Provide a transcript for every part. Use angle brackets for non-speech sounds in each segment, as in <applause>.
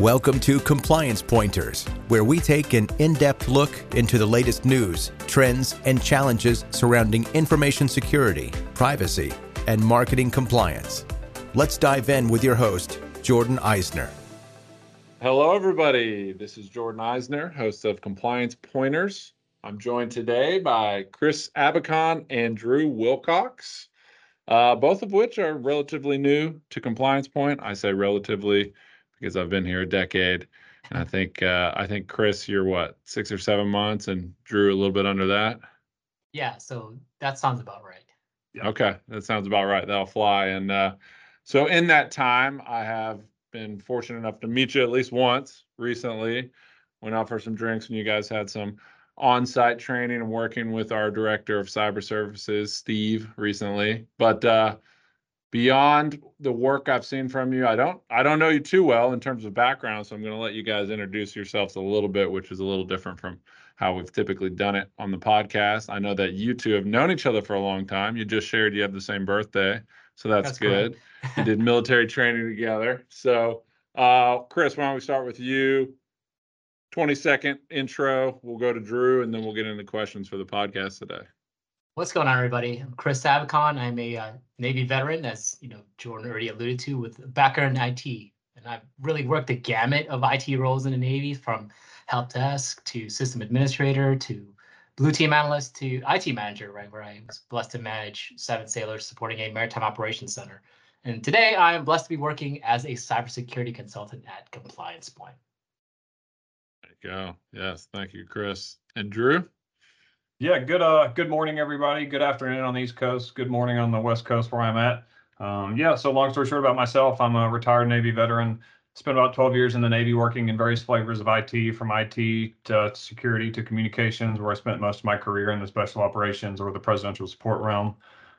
Welcome to Compliance Pointers, where we take an in depth look into the latest news, trends, and challenges surrounding information security, privacy, and marketing compliance. Let's dive in with your host, Jordan Eisner. Hello, everybody. This is Jordan Eisner, host of Compliance Pointers. I'm joined today by Chris Abicon and Drew Wilcox, uh, both of which are relatively new to Compliance Point. I say relatively because I've been here a decade. And I think uh, I think Chris, you're what six or seven months, and Drew a little bit under that. Yeah, so that sounds about right. Okay, that sounds about right. That'll fly. And uh, so in that time, I have been fortunate enough to meet you at least once recently. Went out for some drinks, and you guys had some on-site training and working with our director of cyber services, Steve, recently. But uh, beyond the work I've seen from you, I don't I don't know you too well in terms of background, so I'm going to let you guys introduce yourselves a little bit, which is a little different from how we've typically done it on the podcast. I know that you two have known each other for a long time. You just shared you have the same birthday, so that's, that's good. you did military training together. So, uh, Chris, why don't we start with you? 20 second intro. We'll go to Drew, and then we'll get into questions for the podcast today. What's going on, everybody? I'm Chris Abicon. I'm a uh, Navy veteran, as you know, Jordan already alluded to, with background in IT, and I've really worked the gamut of IT roles in the Navy, from help desk to system administrator to blue team analyst to IT manager, right, where I was blessed to manage seven sailors supporting a maritime operations center. And today, I am blessed to be working as a cybersecurity consultant at Compliance Point. There you go. Yes, thank you, Chris. And Drew. Yeah, good uh good morning everybody. Good afternoon on the East Coast. Good morning on the West Coast where I'm at. Um, yeah, so long story short about myself, I'm a retired Navy veteran. Spent about 12 years in the Navy working in various flavors of IT, from IT to security to communications, where I spent most of my career in the special operations or the presidential support realm.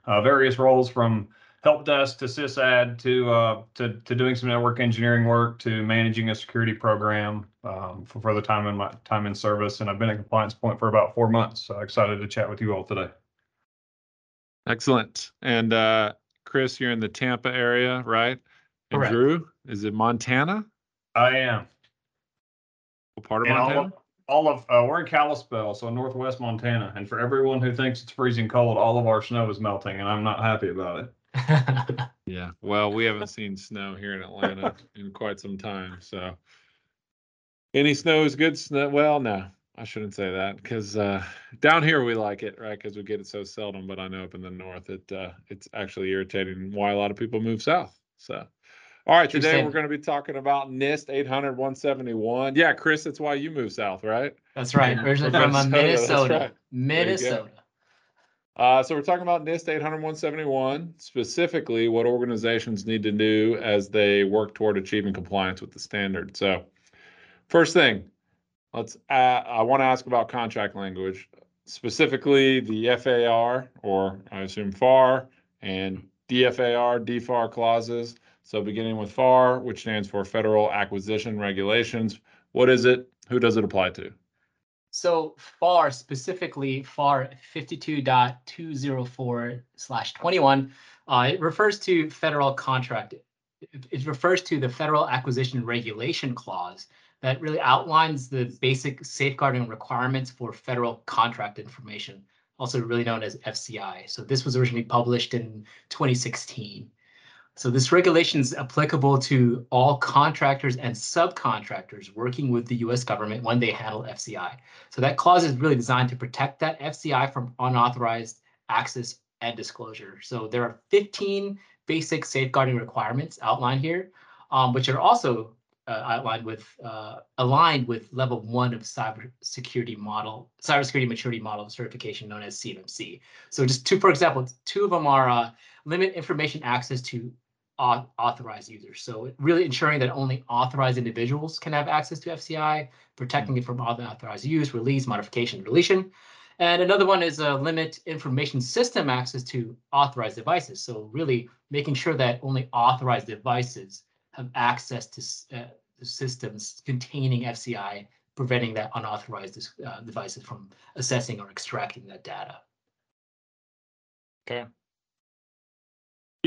Uh, various roles from help desk to sysad to uh, to to doing some network engineering work to managing a security program um, for, for the time in my time in service. And I've been at Compliance Point for about four months. So excited to chat with you all today. Excellent. And uh, Chris, you're in the Tampa area, right? And Correct. Drew, is it Montana? I am. What part of And Montana? all of, all of uh, we're in Kalispell, so northwest Montana. And for everyone who thinks it's freezing cold, all of our snow is melting, and I'm not happy about it. <laughs> Yeah, well, we haven't seen snow here in Atlanta in quite some time, so. Any snow is good snow, well, no, I shouldn't say that, because uh, down here we like it, right, because we get it so seldom, but I know up in the north, it, uh, it's actually irritating why a lot of people move south, so. All right, today we're gonna be talking about NIST 800 171. Yeah, Chris, that's why you moved south, right? That's right. Originally <laughs> from uh, Minnesota, Minnesota. right. There you go. Minnesota. Uh, so we're talking about NIST 800 171, specifically what organizations need to do as they work toward achieving compliance with the standard. So, first thing, let's. Uh, I want to ask about contract language, specifically the FAR or I assume FAR and DFAR, DFAR clauses. So, beginning with FAR, which stands for Federal Acquisition Regulations. What is it? Who does it apply to? So FAR specifically FAR 52.204 slash 21, uh, it refers to federal contract. It, it refers to the Federal Acquisition Regulation Clause that really outlines the basic safeguarding requirements for federal contract information, also really known as FCI. So this was originally published in 2016. So this regulation is applicable to all contractors and subcontractors working with the US government when they handle FCI. So that clause is really designed to protect that FCI from unauthorized access and disclosure. So there are 15 basic safeguarding requirements outlined here, um, which are also uh, outlined with uh, aligned with level one of cybersecurity model, cybersecurity maturity model certification known as CMMC. So just two, for example, two of them are uh, limit information access to au- authorized users. So really ensuring that only authorized individuals can have access to FCI, protecting it from unauthorized use, release, modification, deletion. And another one is uh, limit information system access to authorized devices. So really making sure that only authorized devices have access to uh, the systems containing FCI, preventing that unauthorized uh, devices from accessing or extracting that data. Okay.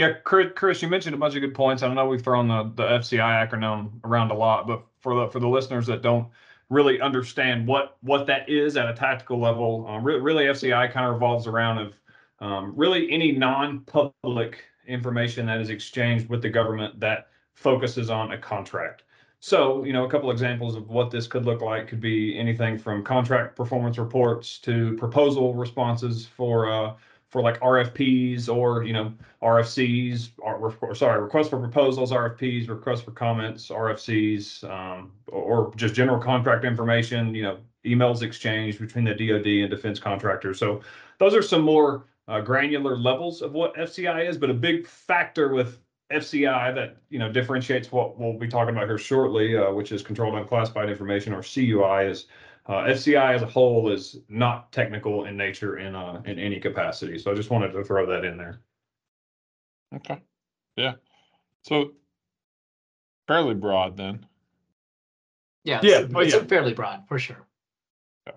Yeah, Chris, you mentioned a bunch of good points. I know we've thrown the, the FCI acronym around a lot, but for the for the listeners that don't really understand what what that is at a tactical level, um, really, really FCI kind of revolves around of um, really any non-public information that is exchanged with the government that focuses on a contract. So, you know, a couple examples of what this could look like could be anything from contract performance reports to proposal responses for uh, for like RFPs or you know RFCs or sorry requests for proposals, RFPs, requests for comments, RFCs, um, or just general contract information. You know, emails exchanged between the DoD and defense contractors. So those are some more uh, granular levels of what FCI is, but a big factor with FCI that you know differentiates what we'll be talking about here shortly, uh, which is controlled unclassified information or CUI, is uh, FCI as a whole is not technical in nature in uh, in any capacity. So I just wanted to throw that in there. Okay, yeah. So fairly broad then. Yeah, Yeah, it's, but it's yeah. fairly broad for sure. Yeah.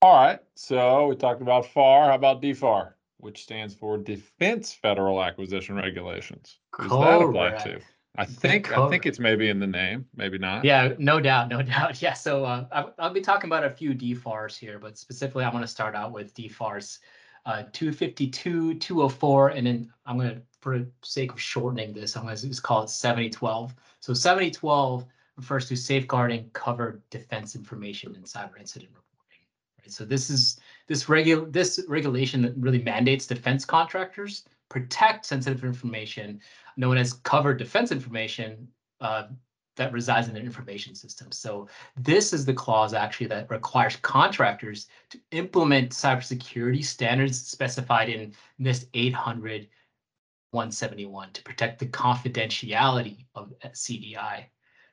All right, so we talked about FAR. How about DFAR, which stands for Defense Federal Acquisition Regulations? Who's that apply to? I think I think it's maybe in the name, maybe not. Yeah, no doubt, no <laughs> doubt. Yeah, so uh, I- I'll be talking about a few DFARs here, but specifically, I want to start out with DFARs uh, 252, 204, and then I'm going to, for the sake of shortening this, I'm going to just call it 7012. So 7012 refers to safeguarding covered defense information and cyber incident reporting. Right. So this is this regu this regulation that really mandates defense contractors protect sensitive information known as covered defense information uh, that resides in their information system. So this is the clause actually that requires contractors to implement cybersecurity standards specified in NIST 800 171 to protect the confidentiality of CDI.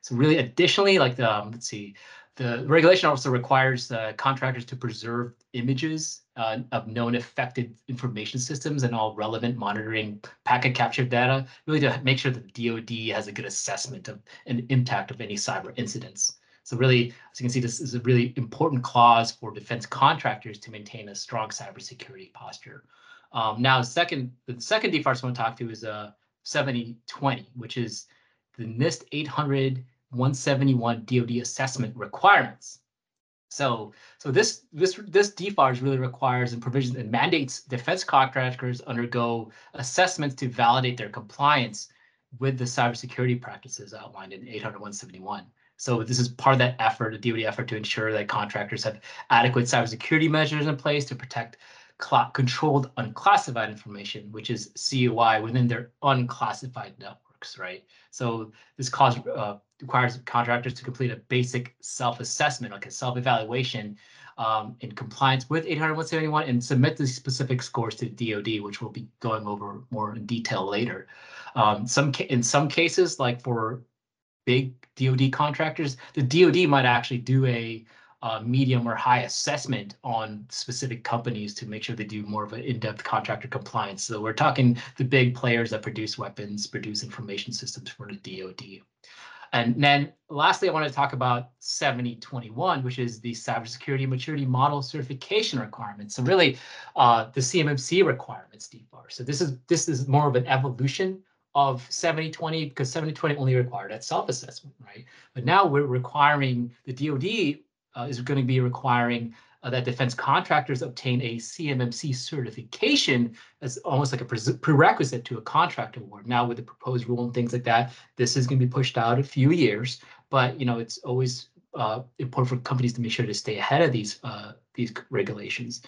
So really additionally, like the, um, let's see, the regulation also requires uh, contractors to preserve images uh, of known affected information systems and all relevant monitoring packet capture data, really to make sure that the DoD has a good assessment of an impact of any cyber incidents. So really, as you can see, this is a really important clause for defense contractors to maintain a strong cybersecurity posture. Um, now, second, the second DFARS I want to talk to is uh, 7020, which is the NIST 800 171 DoD assessment requirements. So, so this this this DFARS really requires and provisions and mandates defense contractors undergo assessments to validate their compliance with the cybersecurity practices outlined in 800 171. So this is part of that effort, a DoD effort to ensure that contractors have adequate cybersecurity measures in place to protect controlled unclassified information, which is CUI within their unclassified networks, right? So this cause uh, requires contractors to complete a basic self-assessment, like a self-evaluation um, in compliance with 800-171 and submit the specific scores to DoD, which we'll be going over more in detail later. Um, some in some cases, like for big DoD contractors, the DoD might actually do a uh, medium or high assessment on specific companies to make sure they do more of an in-depth contractor compliance. So we're talking the big players that produce weapons, produce information systems for the DoD. And then lastly, I want to talk about 7021, which is the cybersecurity maturity model certification requirements. So really uh, the CMMC requirements, DFAR. So this is this is more of an evolution of 7020 because 7020 only required that self-assessment, right? But now we're requiring the DoD is going to be requiring uh, that defense contractors obtain a CMMC certification as almost like a pre- prerequisite to a contract award. Now, with the proposed rule and things like that, this is going to be pushed out a few years. But you know, it's always uh, important for companies to make sure to stay ahead of these uh, these regulations.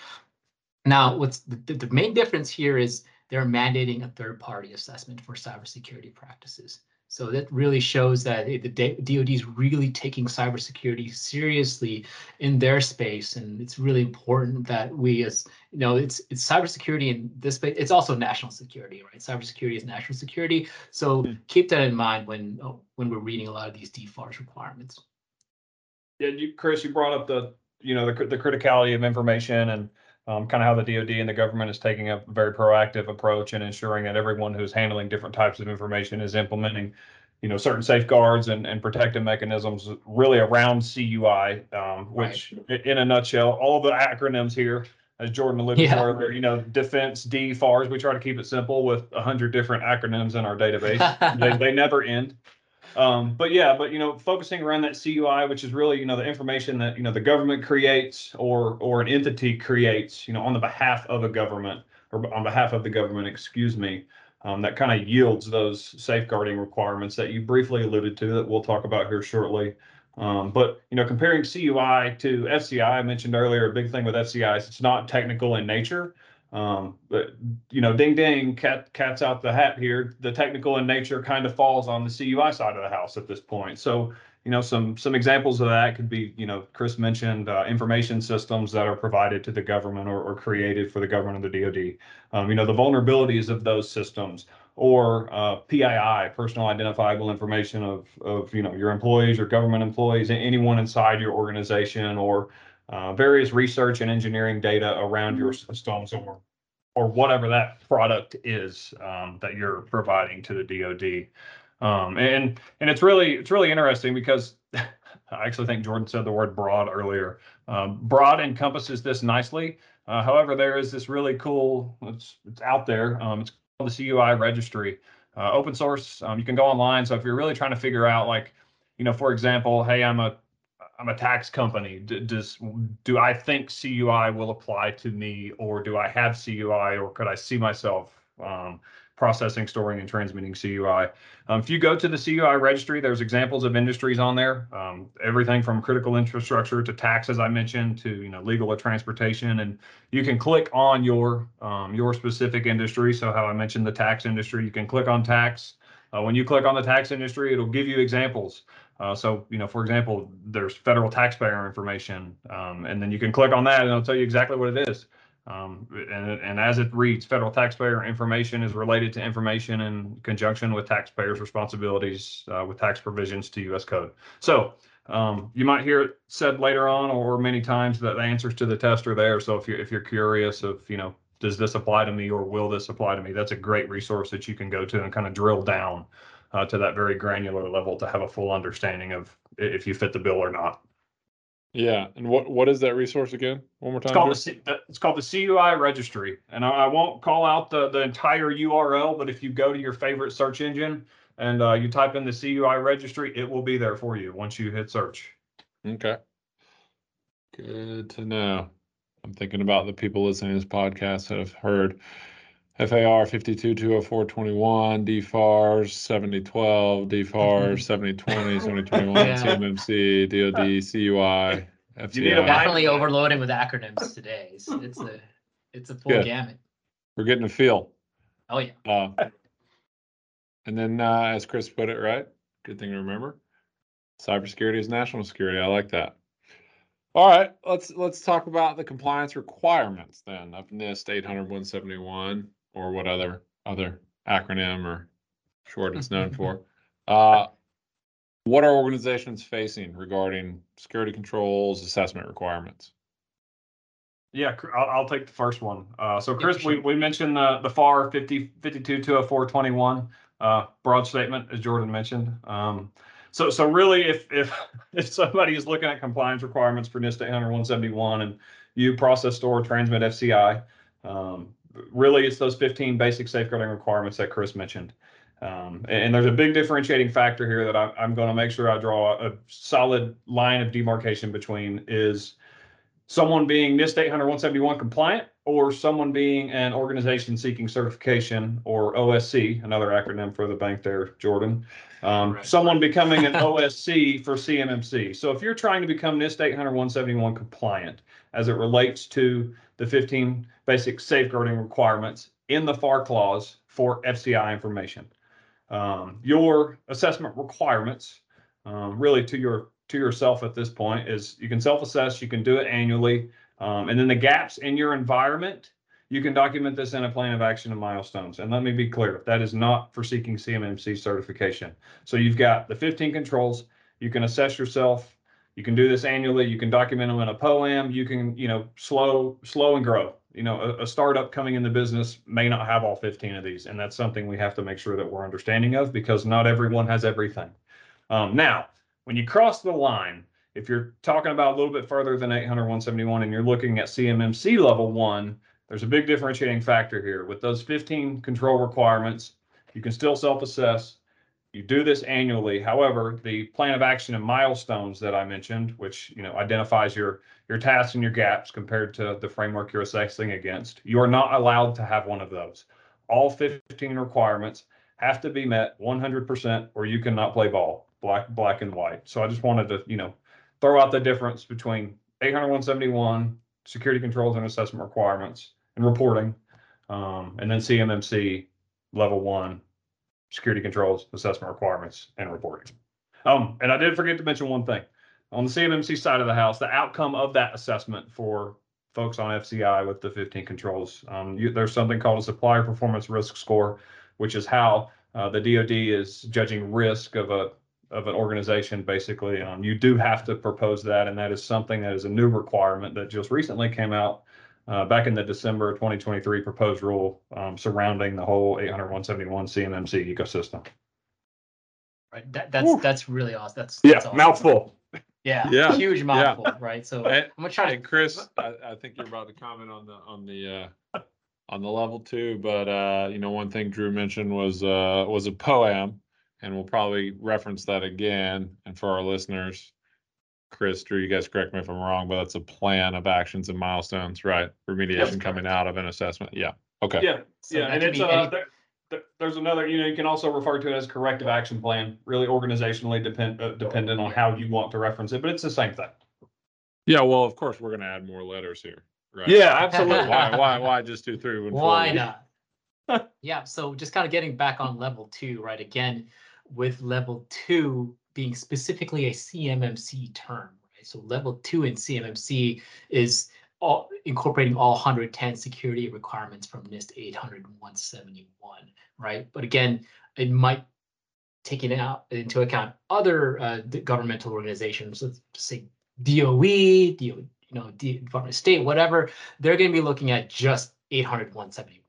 Now, what's the, the main difference here is they're mandating a third-party assessment for cybersecurity practices. So that really shows that the DoD is really taking cybersecurity seriously in their space, and it's really important that we, as you know, it's it's cybersecurity in this space. It's also national security, right? Cybersecurity is national security, so Hmm. keep that in mind when uh, when we're reading a lot of these DFARS requirements. Yeah, you, Chris, you brought up the, you know, the, the criticality of information and um, kind of how the DoD and the government is taking a very proactive approach and ensuring that everyone who's handling different types of information is implementing, you know, certain safeguards and, and protective mechanisms really around CUI, um, which i- in a nutshell, all the acronyms here as Jordan alluded Yeah. to earlier, you know, defense, D, FARS, we try to keep it simple with a hundred different acronyms in our database. <laughs> they, they never end. Um, but yeah, but you know, focusing around that CUI, which is really, you know, the information that, you know, the government creates or, or an entity creates, you know, on the behalf of a government or on behalf of the government, excuse me, um, that kind of yields those safeguarding requirements that you briefly alluded to that we'll talk about here shortly. Um, but you know, comparing CUI to FCI, I mentioned earlier, a big thing with FCI is it's not technical in nature. Um, but you know, ding ding, cat cat's out the hat here. The technical in nature kind of falls on the CUI side of the house at this point. So you know, some some examples of that could be, you know, Chris mentioned uh, information systems that are provided to the government or, or created for the government of the DoD. Um, you know, the vulnerabilities of those systems or uh, PII, personal identifiable information of of you know your employees or government employees, anyone inside your organization, or uh, various research and engineering data around your systems or or whatever that product is um, that you're providing to the DoD. Um, and and it's really it's really interesting because <laughs> I actually think Jordan said the word broad earlier. Um, broad encompasses this nicely. Uh, however, there is this really cool. It's it's out there. Um, it's called the CUI registry, uh, open source. Um, you can go online. So if you're really trying to figure out, like, you know, for example, hey, I'm a I'm a tax company. D- does do I think CUI will apply to me, or do I have CUI, or could I see myself um, processing, storing, and transmitting CUI? Um, if you go to the CUI registry, there's examples of industries on there. Um, everything from critical infrastructure to tax, as I mentioned, to you know legal or transportation, and you can click on your um, your specific industry. So how I mentioned the tax industry, you can click on tax. Uh, when you click on the tax industry, it'll give you examples. Uh, so, you know, for example, there's federal taxpayer information, um, and then you can click on that and it'll tell you exactly what it is. Um, and, and as it reads, federal taxpayer information is related to information in conjunction with taxpayers' responsibilities uh, with tax provisions to U.S. code. So um, you might hear it said later on or many times that the answers to the test are there. So if you're if you're curious of you know does this apply to me or will this apply to me, that's a great resource that you can go to and kind of drill down uh, to that very granular level to have a full understanding of if you fit the bill or not. Yeah, and what what is that resource again? One more It's time. called the, C- the- it's called the CUI registry, and I, I won't call out the the entire URL, but if you go to your favorite search engine and uh, you type in the CUI registry, it will be there for you once you hit search. Okay. Good to know. I'm thinking about the people listening to this podcast that have heard FAR 52-204-21, DFARS 7012, DFARS 7020, 7021, Yeah. CMMC, DOD, CUI, You need a FCI. Definitely overloaded with acronyms today. It's, it's a it's a full Good. gamut. We're getting a feel. Oh yeah. Uh, and then, uh, as Chris put it, right? Good thing to remember. Cybersecurity is national security. I like that. All right, let's let's talk about the compliance requirements then of NIST 800 171 or what other other acronym or short it's known <laughs> for. Uh, what are organizations facing regarding security controls, assessment requirements? Yeah, I'll, I'll take the first one. Uh, so Chris, sure. we, we mentioned the, the FAR 50, 52, 204, 21, uh, broad statement, as Jordan mentioned. Um, so, so really, if, if, <laughs> if somebody is looking at compliance requirements for NIST 800 171 and you process, store, transmit FCI, um, really it's those 15 basic safeguarding requirements that Chris mentioned. Um, and, and there's a big differentiating factor here that I, I'm going to make sure I draw a solid line of demarcation between is someone being NIST 800 171 compliant or someone being an organization seeking certification or OSC, another acronym for the bank there, Jordan. Um, Right. someone becoming an OSC for CMMC. So if you're trying to become NIST 800 171 compliant as it relates to the 15 basic safeguarding requirements in the FAR clause for FCI information, um, your assessment requirements um, really to your to yourself at this point is you can self-assess you can do it annually um, and then the gaps in your environment you can document this in a plan of action and milestones. And let me be clear that is not for seeking cmmc certification. So you've got the 15 controls you can assess yourself you can do this annually you can document them in a POA&M you can you know slow slow and grow you know a, a startup coming in the business may not have all 15 of these and that's something we have to make sure that we're understanding of because not everyone has everything um, now when you cross the line If you're talking about a little bit further than 800 171 and you're looking at CMMC level one, there's a big differentiating factor here. With those 15 control requirements, you can still self-assess. You do this annually. However, the plan of action and milestones that I mentioned, which you know identifies your your tasks and your gaps compared to the framework you're assessing against, you are not allowed to have one of those. All 15 requirements have to be met 100% or you cannot play ball, black black and white. So I just wanted to, you know, throw out the difference between 80171 security controls and assessment requirements and reporting, um, and then CMMC level one security controls, assessment requirements, and reporting. Um, and I did forget to mention one thing. On the CMMC side of the house, the outcome of that assessment for folks on FCI with the 15 controls, um, you, there's something called a supplier performance risk score, which is how uh, the DoD is judging risk of a of an organization. Basically, um, you do have to propose that, and that is something that is a new requirement that just recently came out uh, back in the December 2023 proposed rule um, surrounding the whole 800 171 CMMC ecosystem. Right. That, that's Whew. that's really awesome. That's, Yeah, that's awesome. mouthful. Yeah. <laughs> Yeah, Huge mouthful, right? So And- I'm gonna try And to. Chris, I, I think you're about to comment on the on the uh, on the level two, but uh, you know, one thing Drew mentioned was uh, was a POA&M, and we'll probably reference that again. And for our listeners, Chris, Drew, you guys correct me if I'm wrong, but that's a plan of actions and milestones, right? Remediation coming out of an assessment. Yeah. Okay. Yeah, So yeah, and it's be uh, there, there- there's another. You know, you can also refer to it as corrective action plan. Really, organizationally depend uh, dependent on how you want to reference it, but it's the same thing. Yeah. Well, of course, we're going to add more letters here. Right. Yeah, absolutely. why? Why? Why just do three? when Why would- <laughs> not? <laughs> yeah. So just kind of getting back on level two, right? Again, with level two being specifically a CMMC term, right? So level two in CMMC is all incorporating all 110 security requirements from NIST 800-171, right? But again, it might take it out into account other uh, governmental organizations, let's say DOE, DO, you know, Department of State, whatever. They're going to be looking at just 800 171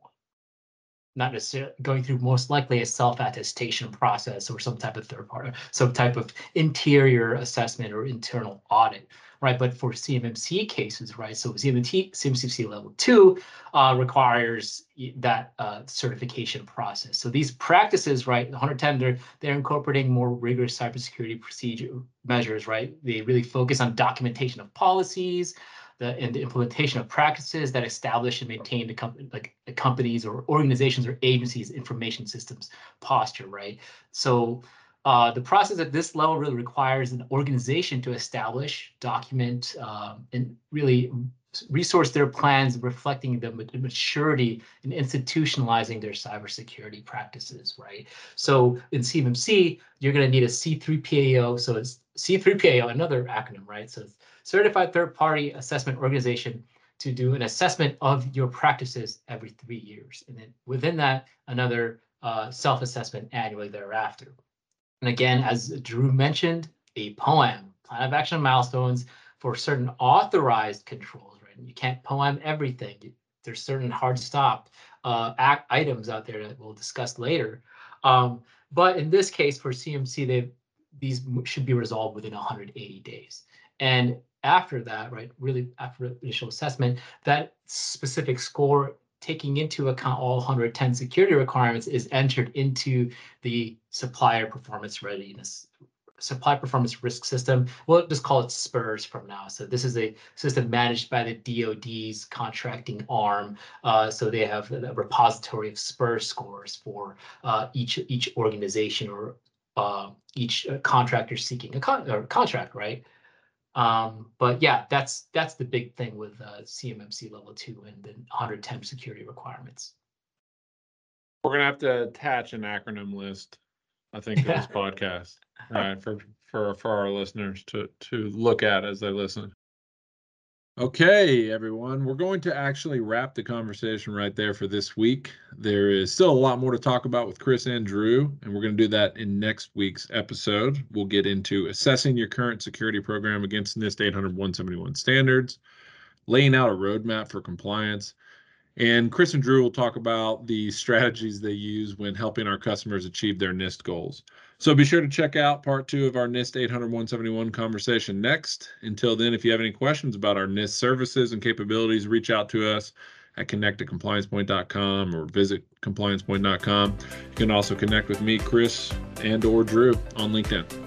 not necessarily going through most likely a self-attestation process or some type of third party, some type of interior assessment or internal audit, right? But for CMMC cases, right? So CMMC, CMMC level two uh, requires that uh, certification process. So these practices, right? 110, they're they're incorporating more rigorous cybersecurity procedure measures, right? They really focus on documentation of policies, the and the implementation of practices that establish and maintain the company like the companies or organizations or agencies information systems posture right? So uh, the process at this level really requires an organization to establish document um, and really resource their plans reflecting the maturity and institutionalizing their cybersecurity practices right? So in cmmc you're going to need a c3pao so it's c3pao another acronym right? So it's certified third party assessment organization to do an assessment of your practices every three years. And then within that, another uh, self assessment annually thereafter. And again, as Drew mentioned, a POA&M, plan of action milestones for certain authorized controls, right? You can't poem everything. There's certain hard stop uh, act items out there that we'll discuss later. Um, but in this case, for CMC, these should be resolved within 180 days. And after that, right, really after initial assessment, that specific score taking into account all 110 security requirements is entered into the supplier performance readiness supply performance risk system. We'll just call it SPRS from now. So this is a system managed by the DoD's contracting arm. Uh, so they have a repository of SPRS scores for uh, each each organization or uh, each uh, contractor seeking a con- contract, right? Um, but yeah, that's that's the big thing with uh, CMMC level two and the 110 security requirements. We're gonna have to attach an acronym list, I think, to this <laughs> podcast, right, for, for, for our listeners to, to look at as they listen. Okay, everyone, we're going to actually wrap the conversation right there for this week. There is still a lot more to talk about with Chris and Drew, and we're going to do that in next week's episode. We'll get into assessing your current security program against NIST 800 171 standards, laying out a roadmap for compliance, And Chris and Drew will talk about the strategies they use when helping our customers achieve their NIST goals. So be sure to check out part two of our NIST 800 171 conversation next. Until then, if you have any questions about our NIST services and capabilities, reach out to us at connect at compliancepoint.com or visit compliancepoint.com. You can also connect with me, Chris, and or Drew on LinkedIn.